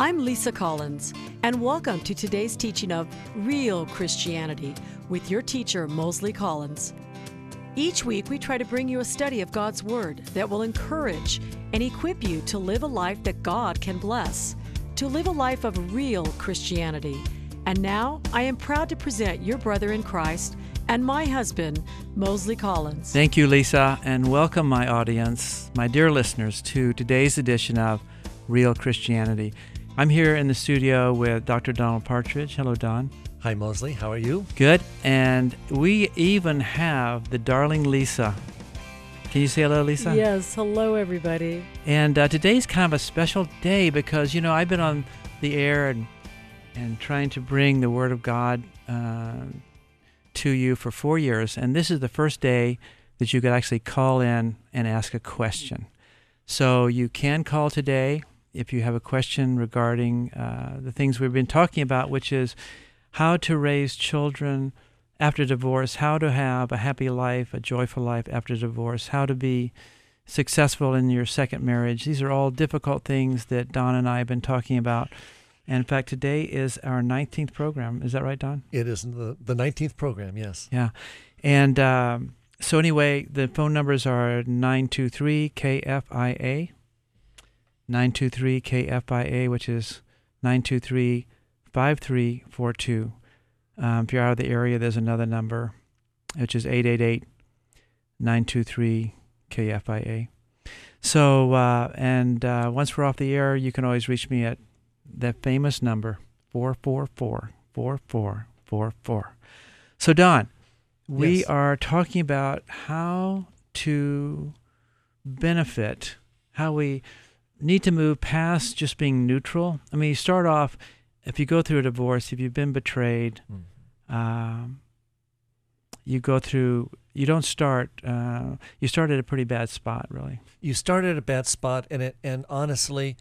I'm Lisa Collins, and welcome to today's teaching of Real Christianity with your teacher, Mosley Collins. Each week, we try to bring you a study of God's Word that will encourage and equip you to live a life that God can bless, to live a life of real Christianity. And now, I am proud to present your brother in Christ and my husband, Mosley Collins. Thank you, Lisa, and welcome, my audience, my dear listeners, to today's edition of Real Christianity. I'm here in the studio with Dr. Donald Partridge. Hello, Don. Hi, Mosley. How are you? Good. And we even have the darling Lisa. Can you say hello, Lisa? Yes. Hello, everybody. And uh, today's kind of a special day because, you know, I've been on the air and, and trying to bring the Word of God uh, to you for four years. And this is the first day that you could actually call in and ask a question. So you can call today if you have a question regarding uh, the things we've been talking about, which is how to raise children after divorce, how to have a happy life, a joyful life after divorce, how to be successful in your second marriage. These are all difficult things that Don and I have been talking about. And in fact, today is our 19th program. Is that right, Don? It is the, the 19th program, yes. Yeah. And um, so, anyway, the phone numbers are 923 KFIA, 923 KFIA, which is 923 5342. Um, if you're out of the area, there's another number, which is 888 923 KFIA. So, uh, and uh, once we're off the air, you can always reach me at that famous number, 444 4444. So, Don, we Yes. are talking about how to benefit, how we need to move past just being neutral. I mean, you start off, if you go through a divorce, if you've been betrayed, Mm. um, you go through, you don't start, uh, you start at a pretty bad spot, really. You start at a bad spot, and it and honestly,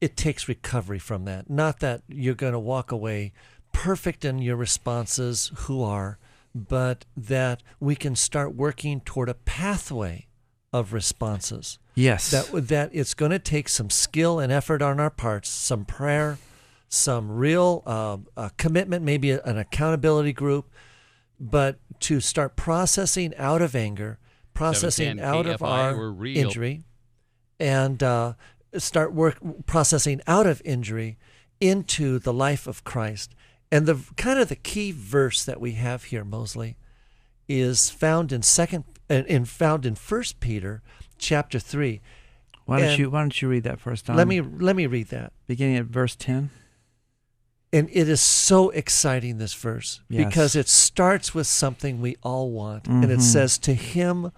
it takes recovery from that. Not that you're going to walk away perfect in your responses, who are, but that we can start working toward a pathway of responses. Yes. That that it's going to take some skill and effort on our parts, some prayer, some real uh, commitment, maybe a- an accountability group, but to start processing out of anger, processing 710 out of our injury, and uh, start work processing out of injury into the life of Christ. And the kind of the key verse that we have here, Mosley, is found in second and in found in First Peter chapter three. why don't and- you Why don't you read that first, Don? Let me let me read that. beginning at verse ten. And it is so exciting this verse Yes. because it starts with something we all want. And Mhm. it says to him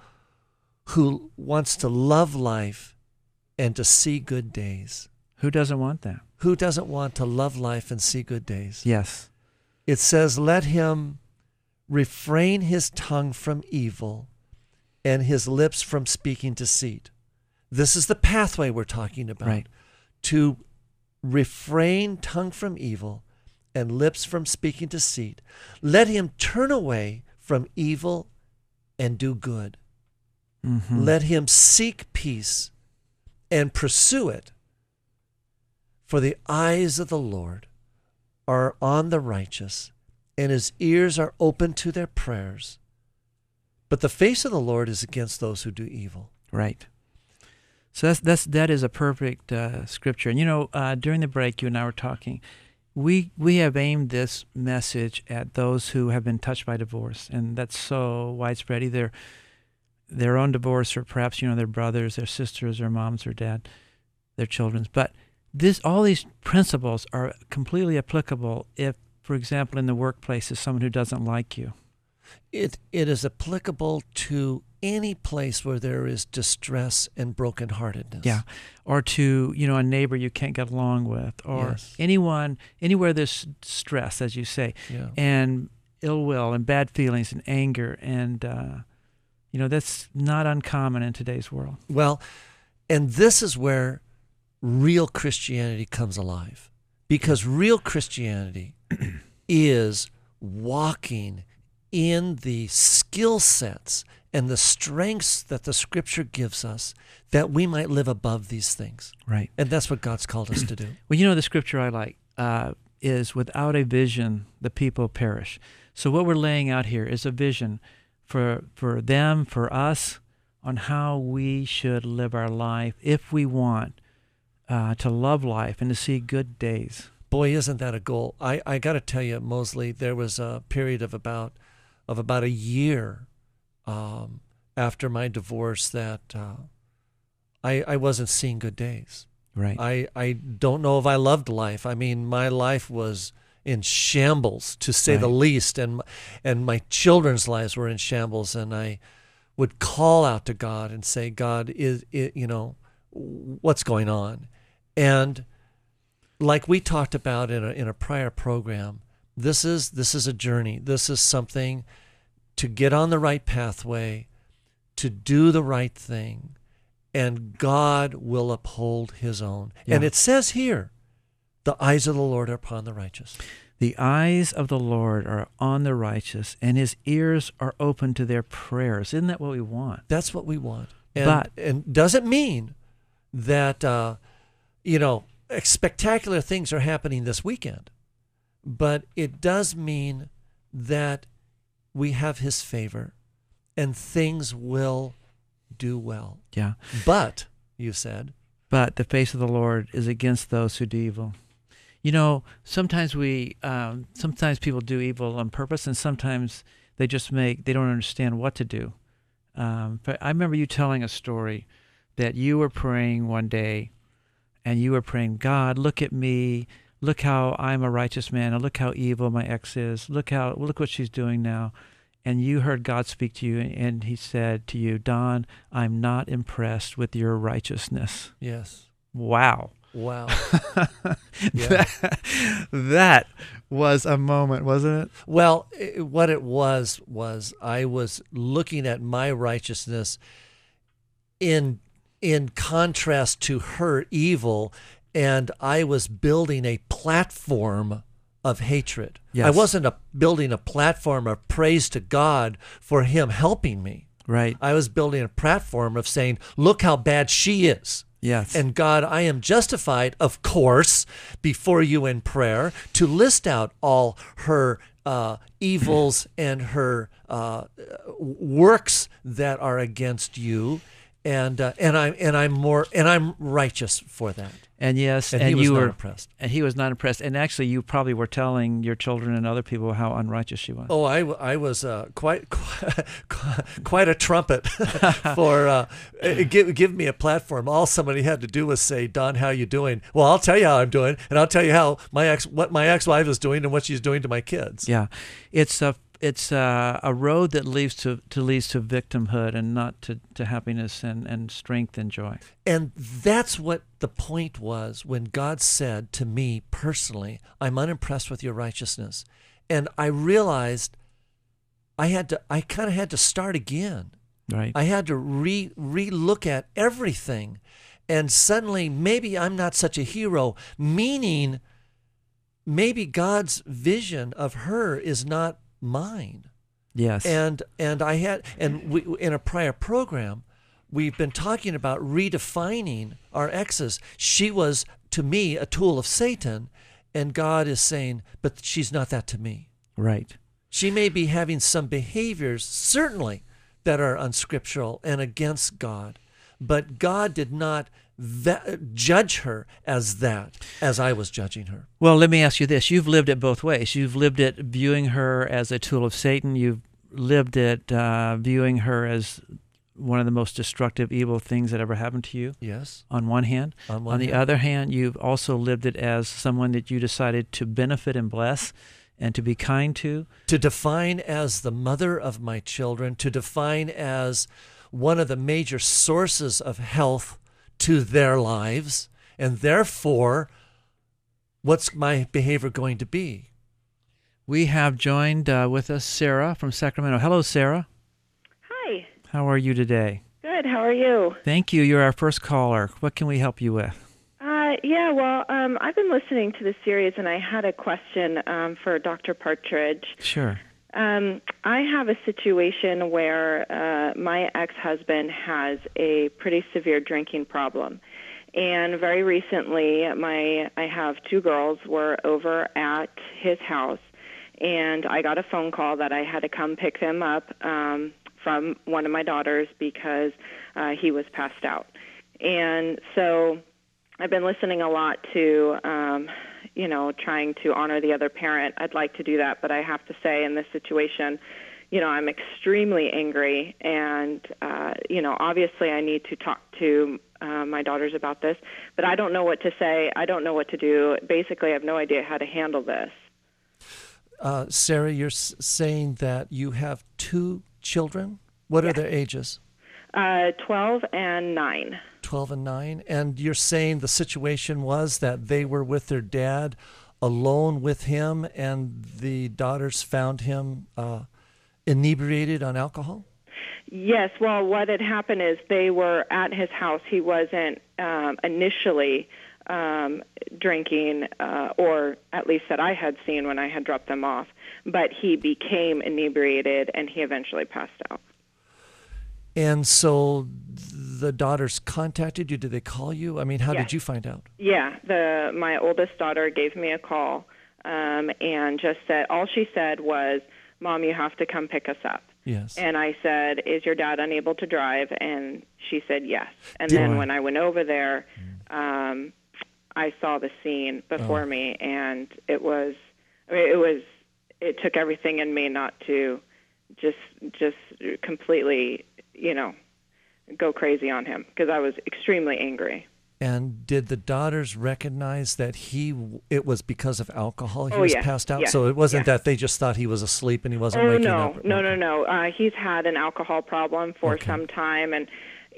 who wants to love life and to see good days. Who doesn't want that? Who doesn't want to love life and see good days? Yes. It says, Let him refrain his tongue from evil and his lips from speaking deceit. This is the pathway we're talking about. Right. To refrain tongue from evil and lips from speaking deceit. Let him turn away from evil and do good. Mm-hmm. Let him seek peace and pursue it. For the eyes of the Lord are on the righteous, and his ears are open to their prayers. But the face of the Lord is against those who do evil. Right. So that's that's that is a perfect uh, scripture. And you know, uh, during the break, you and I were talking. We we have aimed this message at those who have been touched by divorce, and that's so widespread. Either their own divorce, or perhaps you know their brothers, their sisters, their moms, or dad, their children's. But this all these principles are completely applicable if, for example, in the workplace, is someone who doesn't like you. It, it is applicable to any place where there is distress and brokenheartedness. Yeah. Or to, you know, a neighbor you can't get along with, or Yes. anyone, anywhere there's stress, as you say, Yeah. and ill will and bad feelings and anger. And, uh, you know, that's not uncommon in today's world. Well, and this is where real Christianity comes alive. Because real Christianity is walking in the skill sets and the strengths that the scripture gives us that we might live above these things. Right. And that's what God's called us to do. Well, you know, the scripture I like uh, is without a vision, the people perish. So, what we're laying out here is a vision for, for them, for us, on how we should live our life if we want uh, to love life and to see good days. Boy, isn't that a goal? I, I got to tell you, Mosley, there was a period of about of about a year um, after my divorce that uh, I I wasn't seeing good days. Right. I I don't know if I loved life. I mean, my life was in shambles to say the least, and and my children's lives were in shambles, and I would call out to God and say, God, is it you know what's going on, and like we talked about in a in a prior program, this is this is a journey. This is something to get on the right pathway, to do the right thing, and God will uphold his own. And it says here, the eyes of the Lord are upon the righteous. The eyes of the Lord are on the righteous, and his ears are open to their prayers. Isn't that what we want? That's what we want. And, But- and doesn't mean that uh, you know spectacular things are happening this weekend, but it does mean that we have His favor, and things will do well. Yeah. But you said, But the face of the Lord is against those who do evil. You know, sometimes we, um, sometimes people do evil on purpose, and sometimes they just make, they don't understand what to do. Um, but I remember you telling a story that you were praying one day, and you were praying, God, look at me, look how I'm a righteous man, and look how evil my ex is. Look how, look what she's doing now. And you heard God speak to you, and He said to you, Don, I'm not impressed with your righteousness. yes, Wow. wow, that, that was a moment, wasn't it? Well, i what it was was I was looking at my righteousness in in contrast to her evil, and I was building a platform of hatred. I wasn't a, building a platform of praise to God for Him helping me. Right. I was building a platform of saying, "Look how bad she is." Yes. And God, I am justified, of course, before you in prayer to list out all her uh, evils and her uh, works that are against you, and uh, and I'm and I'm more and I'm righteous for that. And yes, And, and, he was you not were, impressed. and he was not impressed. And actually, you probably were telling your children and other people how unrighteous she was. Oh, I, I was uh, quite, quite quite a trumpet for uh, uh, give give me a platform. All somebody had to do was say, "Don, how you doing?" Well, I'll tell you how I'm doing, and I'll tell you how my ex what my ex wife is doing and what she's doing to my kids. Yeah, it's a it's a, a road that leads to, to leads to victimhood and not to, to happiness and, and strength and joy. And that's what the point was when God said to me personally, I'm unimpressed with your righteousness. And I realized I had to I kind of had to start again. Right. I had to re re look at everything. And suddenly maybe I'm not such a hero, meaning maybe God's vision of her is not mine yes. and and I had and we in a prior program we've been talking about redefining our exes. She was to me a tool of Satan, and God is saying, but she's not that to me. right. She may be having some behaviors certainly that are unscriptural and against God, but God did not va- judge her as that as I was judging her. Well, let me ask you this. You've lived it both ways. You've lived it viewing her as a tool of Satan. You've lived it uh, viewing her as one of the most destructive, evil things that ever happened to you, Yes. on one hand. On one on the hand. other hand, you've also lived it as someone that you decided to benefit and bless and to be kind to. to define as the mother of my children, to define as one of the major sources of health to their lives, and therefore, what's my behavior going to be? We have joined uh, with us Sarah from Sacramento. Hello, Sarah. Hi. How are you today? Good. How are you? Thank you. You're our first caller. What can we help you with? Uh, yeah. Well, um, I've been listening to the series, and I had a question um, for Dr. Partridge. Sure. Um, I have a situation where uh, my ex-husband has a pretty severe drinking problem, and very recently, my I have two girls were over at his house, and I got a phone call that I had to come pick them up um, from one of my daughters because uh, he was passed out, and so I've been listening a lot to. Um, you know, trying to honor the other parent. I'd like to do that, but I have to say in this situation, you know, I'm extremely angry, and uh, you know, obviously, I need to talk to uh, my daughters about this, but I don't know what to say. I don't know what to do. Basically, I have no idea how to handle this. Uh, Sarah, you're s- saying that you have two children. What are their ages? Uh, Twelve and nine. 12 and 9. And you're saying the situation was that they were with their dad alone with him, and the daughters found him uh, inebriated on alcohol? Yes, well, what had happened is they were at his house. He wasn't um, initially um, drinking, uh, or at least that I had seen when I had dropped them off, but he became inebriated and he eventually passed out. And so the daughters contacted you. Did they call you? I mean, how Yes. did you find out? Yeah, the my oldest daughter gave me a call um, and just said all she said was, "Mom, you have to come pick us up." Yes. And I said, "Is your dad unable to drive?" And she said, "Yes." And Did- then when I went over there, um, I saw the scene before Oh. me, and it was, I mean, it was, it took everything in me not to just, just completely, you know, go crazy on him because I was extremely angry. And did the daughters recognize that he it was because of alcohol he Oh, was yes, passed out? yes, So it wasn't yes. that they just thought he was asleep and he wasn't Oh waking no, up. no, no, no. Uh, he's had an alcohol problem for Okay. some time, and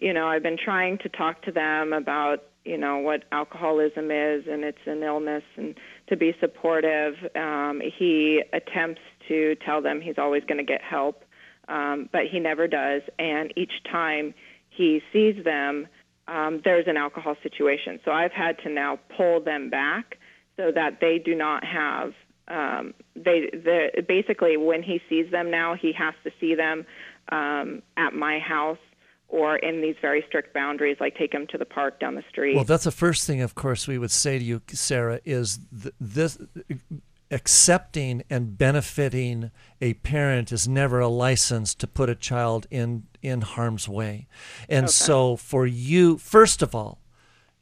you know, I've been trying to talk to them about you know what alcoholism is, and it's an illness, and to be supportive. Um, he attempts to tell them he's always going to get help, um, but he never does. And each time he sees them, um, there's an alcohol situation. So I've had to now pull them back so that they do not have um, they the basically when he sees them now he has to see them um, at my house or in these very strict boundaries like take them to the park down the street Well, that's the first thing, of course, we would say to you, Sarah, is th- this accepting and benefiting a parent is never a license to put a child in in harm's way. And so, for you, first of all,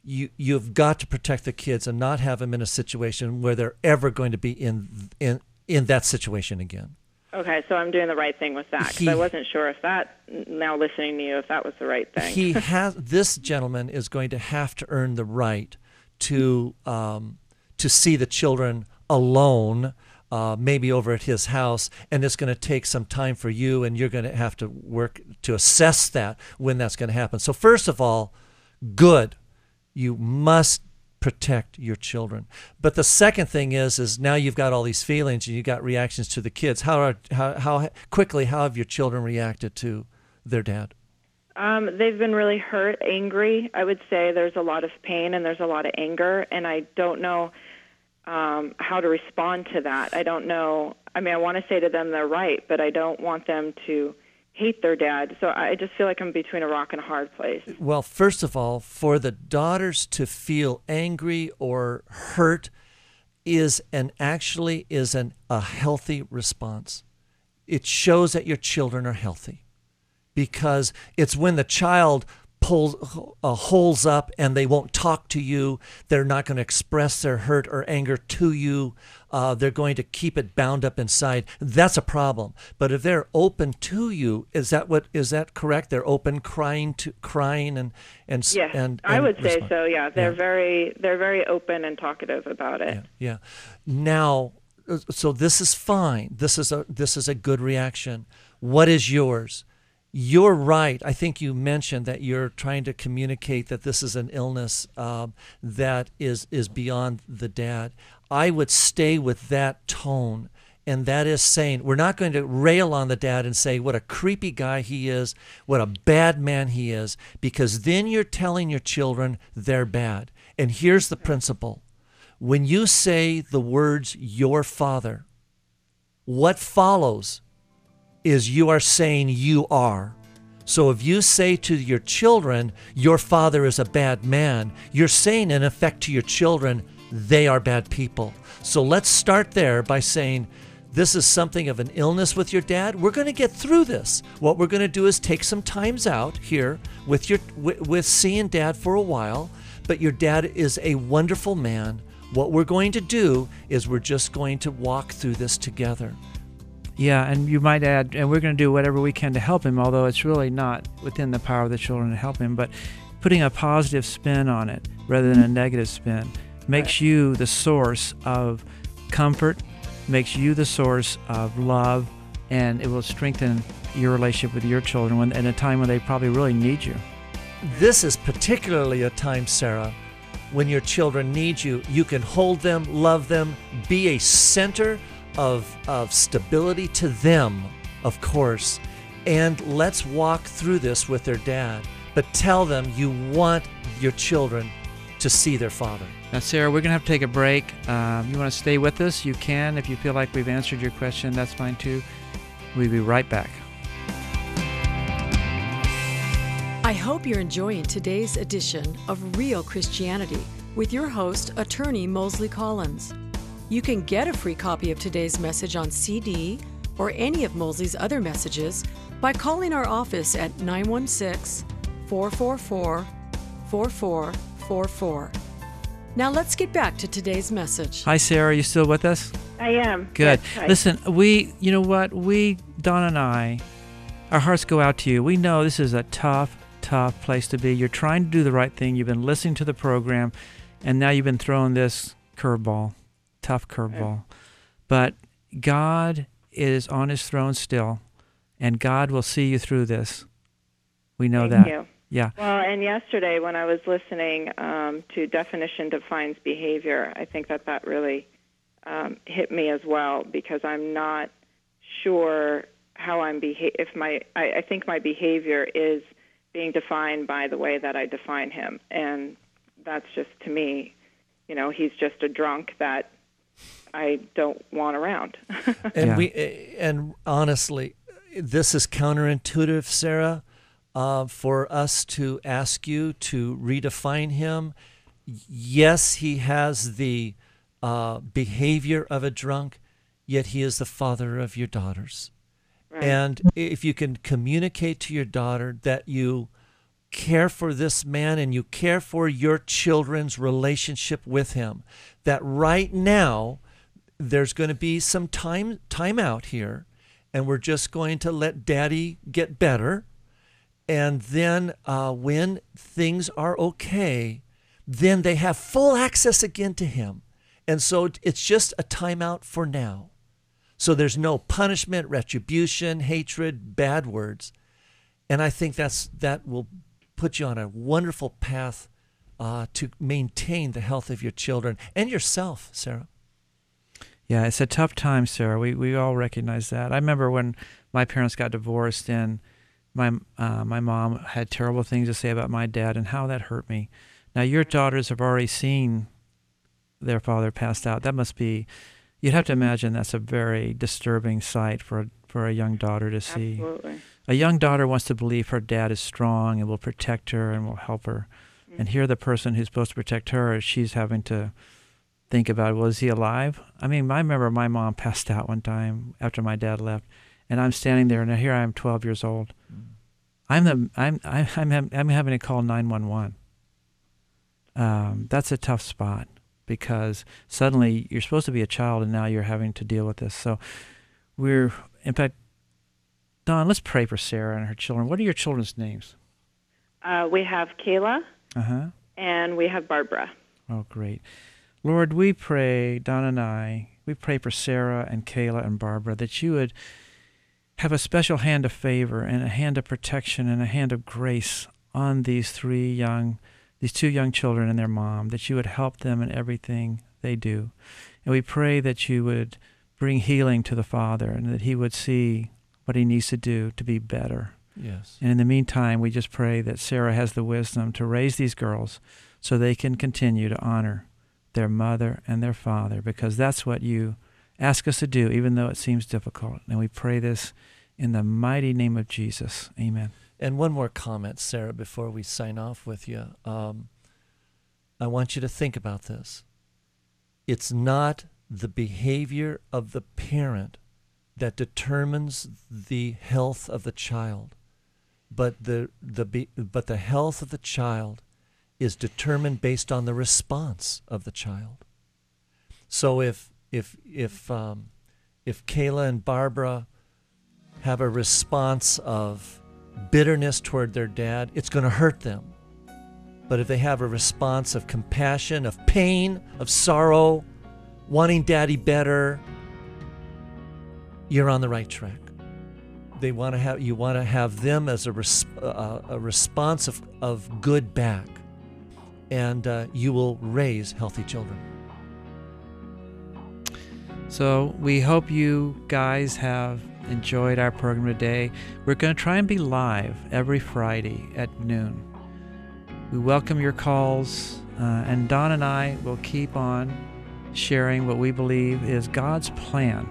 you you've got to protect the kids and not have them in a situation where they're ever going to be in in in that situation again. okay so i'm doing the right thing with that 'cause He- i wasn't sure if that now listening to you if that was the right thing he has this gentleman is going to have to earn the right to um, to see the children alone uh, maybe over at his house and it's going to take some time for you and you're going to have to work to assess that when that's going to happen. So first of all good. You must protect your children. But the second thing is is now you've got all these feelings and you've got reactions to the kids. How are how, how quickly how have your children reacted to their dad? Um, they've been really hurt, angry. I would say there's a lot of pain and there's a lot of anger, and I don't know um, how to respond to that. I don't know. I mean, I want to say to them they're right, but I don't want them to hate their dad. So I just feel like I'm between a rock and a hard place. Well, first of all, for the daughters to feel angry or hurt is an actually is an a healthy response. It shows that your children are healthy because it's when the child pulls uh, holes up and they won't talk to you they're not going to express their hurt or anger to you uh, they're going to keep it bound up inside that's a problem but if they're open to you is that what is that correct they're open crying to crying and and Yes, and, I and would say so. Yeah, they're Yeah. very they're very open and talkative about it. Yeah, yeah. Now, uh, so this is fine. This is a this is a good reaction. What is yours? You're right. I think you mentioned that you're trying to communicate that this is an illness um, that is is beyond the dad. I would stay with that tone. And that is saying we're not going to rail on the dad and say what a creepy guy he is, what a bad man he is, because then you're telling your children they're bad. And here's the principle when you say the words your father, what follows is you are saying you are. So if you say to your children, your father is a bad man, you're saying in effect to your children, they are bad people. So let's start there by saying, this is something of an illness with your dad. We're going to get through this. What we're going to do is take some times out here with your with, with seeing dad for a while, but your dad is a wonderful man. What we're going to do is we're just going to walk through this together. Yeah, and you might add, and we're going to do whatever we can to help him, although it's really not within the power of the children to help him. But putting a positive spin on it rather than a mm-hmm. negative spin makes you the source of comfort, makes you the source of love, and it will strengthen your relationship with your children when, in a time when they probably really need you. This is particularly a time, Sarah, when your children need you. You can hold them, love them, be a center of, of stability to them, of course. And let's walk through this with their dad. But tell them you want your children to see their father. Now, Sarah, we're going to have to take a break. Um, you want to stay with us? You can. If you feel like we've answered your question, that's fine too. We'll be right back. I hope you're enjoying today's edition of Real Christianity with your host, attorney Mosley Collins. You can get a free copy of today's message on CD or any of Mosley's other messages by calling our office at 916 444 4444. Now let's get back to today's message. Hi, Sarah. Are you still with us? I am. Good. Yes. Listen, we, you know what? We, Don and I, our hearts go out to you. We know this is a tough, tough place to be. You're trying to do the right thing. You've been listening to the program, and now you've been thrown this curveball, tough curveball. But God is on his throne still, and God will see you through this. We know Thank that. you. Yeah. Well, and yesterday when I was listening um, to definition defines behavior, I think that that really um, hit me as well because I'm not sure how I'm beha- if my I, I think my behavior is being defined by the way that I define him, and that's just to me, you know, he's just a drunk that I don't want around. And Yeah. we and honestly, this is counterintuitive, Sarah, uh, for us to ask you to redefine him. Yes, he has the uh, behavior of a drunk, yet he is the father of your daughters. Right. And if you can communicate to your daughter that you care for this man and you care for your children's relationship with him, that right now there's going to be some time time out here and we're just going to let daddy get better. And then uh, when things are okay then they have full access again to him. And so it's just a timeout for now. So there's no punishment retribution hatred bad words. And i think that's that will put you on a wonderful path uh, to maintain the health of your children and yourself sarah Yeah, it's a tough time, Sarah. We we all recognize that. I remember when my parents got divorced, and my uh, my mom had terrible things to say about my dad, and how that hurt me. Now your daughters have already seen their father passed out. That must be. You'd have to imagine that's a very disturbing sight for a, for a young daughter to see. Absolutely. A young daughter wants to believe her dad is strong and will protect her and will help her. And here, the person who's supposed to protect her, she's having to think about, well, is he alive? I mean, I remember my mom passed out one time after my dad left, and I'm standing there, and here I am, 12 years old. I'm the I'm I'm I'm, I'm having to call 911. Um, that's a tough spot because suddenly you're supposed to be a child, and now you're having to deal with this. So we're in fact, Don, let's pray for Sarah and her children. What are your children's names? Uh, we have Kayla Uh huh. and we have Barbara. Oh, great. Lord, we pray, Don and I, we pray for Sarah and Kayla and Barbara that you would have a special hand of favor and a hand of protection and a hand of grace on these three young, these two young children and their mom, that you would help them in everything they do. And we pray that you would bring healing to the father and that he would see what he needs to do to be better. yes And in the meantime, we just pray that Sarah has the wisdom to raise these girls so they can continue to honor their mother and their father because that's what you ask us to do, even though it seems difficult. And we pray this In the mighty name of Jesus. Amen. And one more comment, Sarah, before we sign off with you. Um, I want you to think about this. It's not the behavior of the parent that determines the health of the child, but the, the, but the health of the child is determined based on the response of the child. So if, if, if, um, if Kayla and Barbara have a response of bitterness toward their dad, it's going to hurt them. But if they have a response of compassion, of pain, of sorrow, wanting daddy better, you're on the right track. They want to have you want to have them as a, res, uh, a response of, of good back, and uh, you will raise healthy children. So we hope you guys have enjoyed our program today. We're going to try and be live every Friday at noon. We welcome your calls, uh, and Don and I will keep on sharing what we believe is God's plan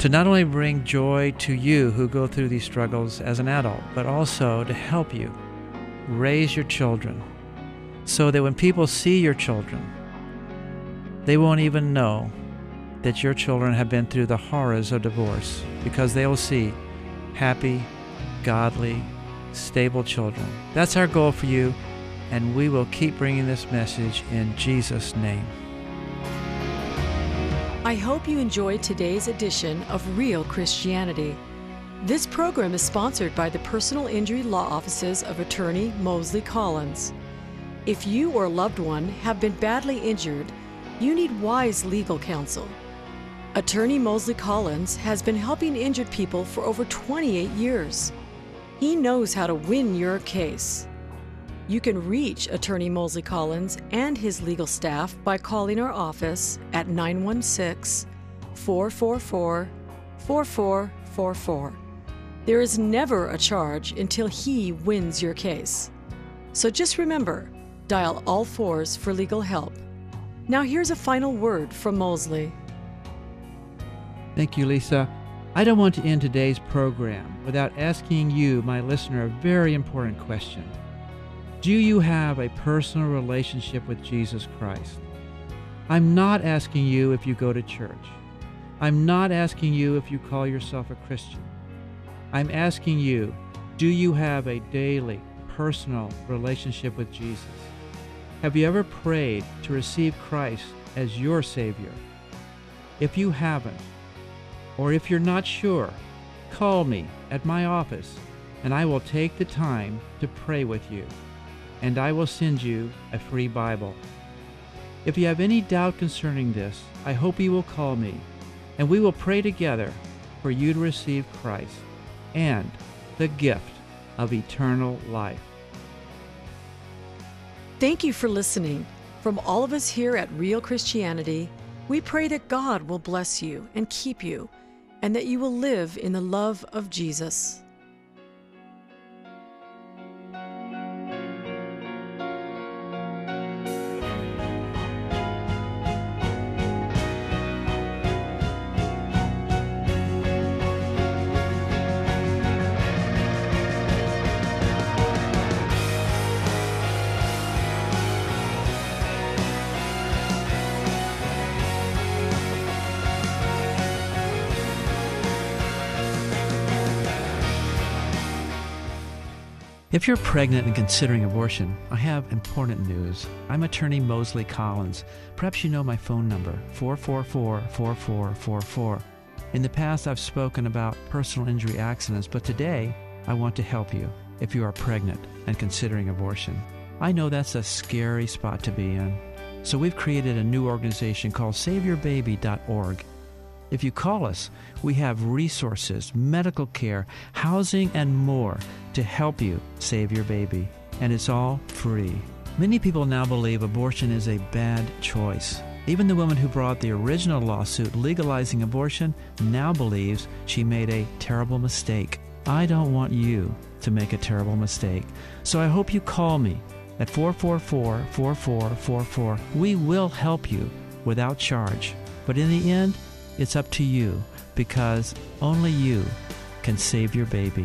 to not only bring joy to you who go through these struggles as an adult, but also to help you raise your children so that when people see your children, they won't even know that your children have been through the horrors of divorce because they will see happy, godly, stable children. That's our goal for you and we will keep bringing this message in Jesus' name. I hope you enjoyed today's edition of Real Christianity. This program is sponsored by the personal injury law offices of attorney Mosley Collins. If you or a loved one have been badly injured, you need wise legal counsel. Attorney Mosley Collins has been helping injured people for over 28 years. He knows how to win your case. You can reach Attorney Mosley Collins and his legal staff by calling our office at 916 444 4444. There is never a charge until he wins your case. So just remember dial all fours for legal help. Now, here's a final word from Mosley. Thank you, Lisa. I don't want to end today's program without asking you, my listener, a very important question. Do you have a personal relationship with Jesus Christ? I'm not asking you if you go to church. I'm not asking you if you call yourself a Christian. I'm asking you, do you have a daily, personal relationship with Jesus? Have you ever prayed to receive Christ as your Savior? If you haven't, or if you're not sure, call me at my office and I will take the time to pray with you and I will send you a free Bible. If you have any doubt concerning this, I hope you will call me, and we will pray together for you to receive Christ and the gift of eternal life. Thank you for listening. From all of us here at Real Christianity, we pray that God will bless you and keep you, and that you will live in the love of Jesus. If you're pregnant and considering abortion, I have important news. I'm attorney Mosley Collins. Perhaps you know my phone number, 444 4444. In the past, I've spoken about personal injury accidents, but today, I want to help you if you are pregnant and considering abortion. I know that's a scary spot to be in. So we've created a new organization called SaveYourBaby.org. If you call us, we have resources, medical care, housing, and more to help you save your baby. And it's all free. Many people now believe abortion is a bad choice. Even the woman who brought the original lawsuit legalizing abortion now believes she made a terrible mistake. I don't want you to make a terrible mistake. So I hope you call me at 444 4444. We will help you without charge. But in the end, it's up to you because only you can save your baby.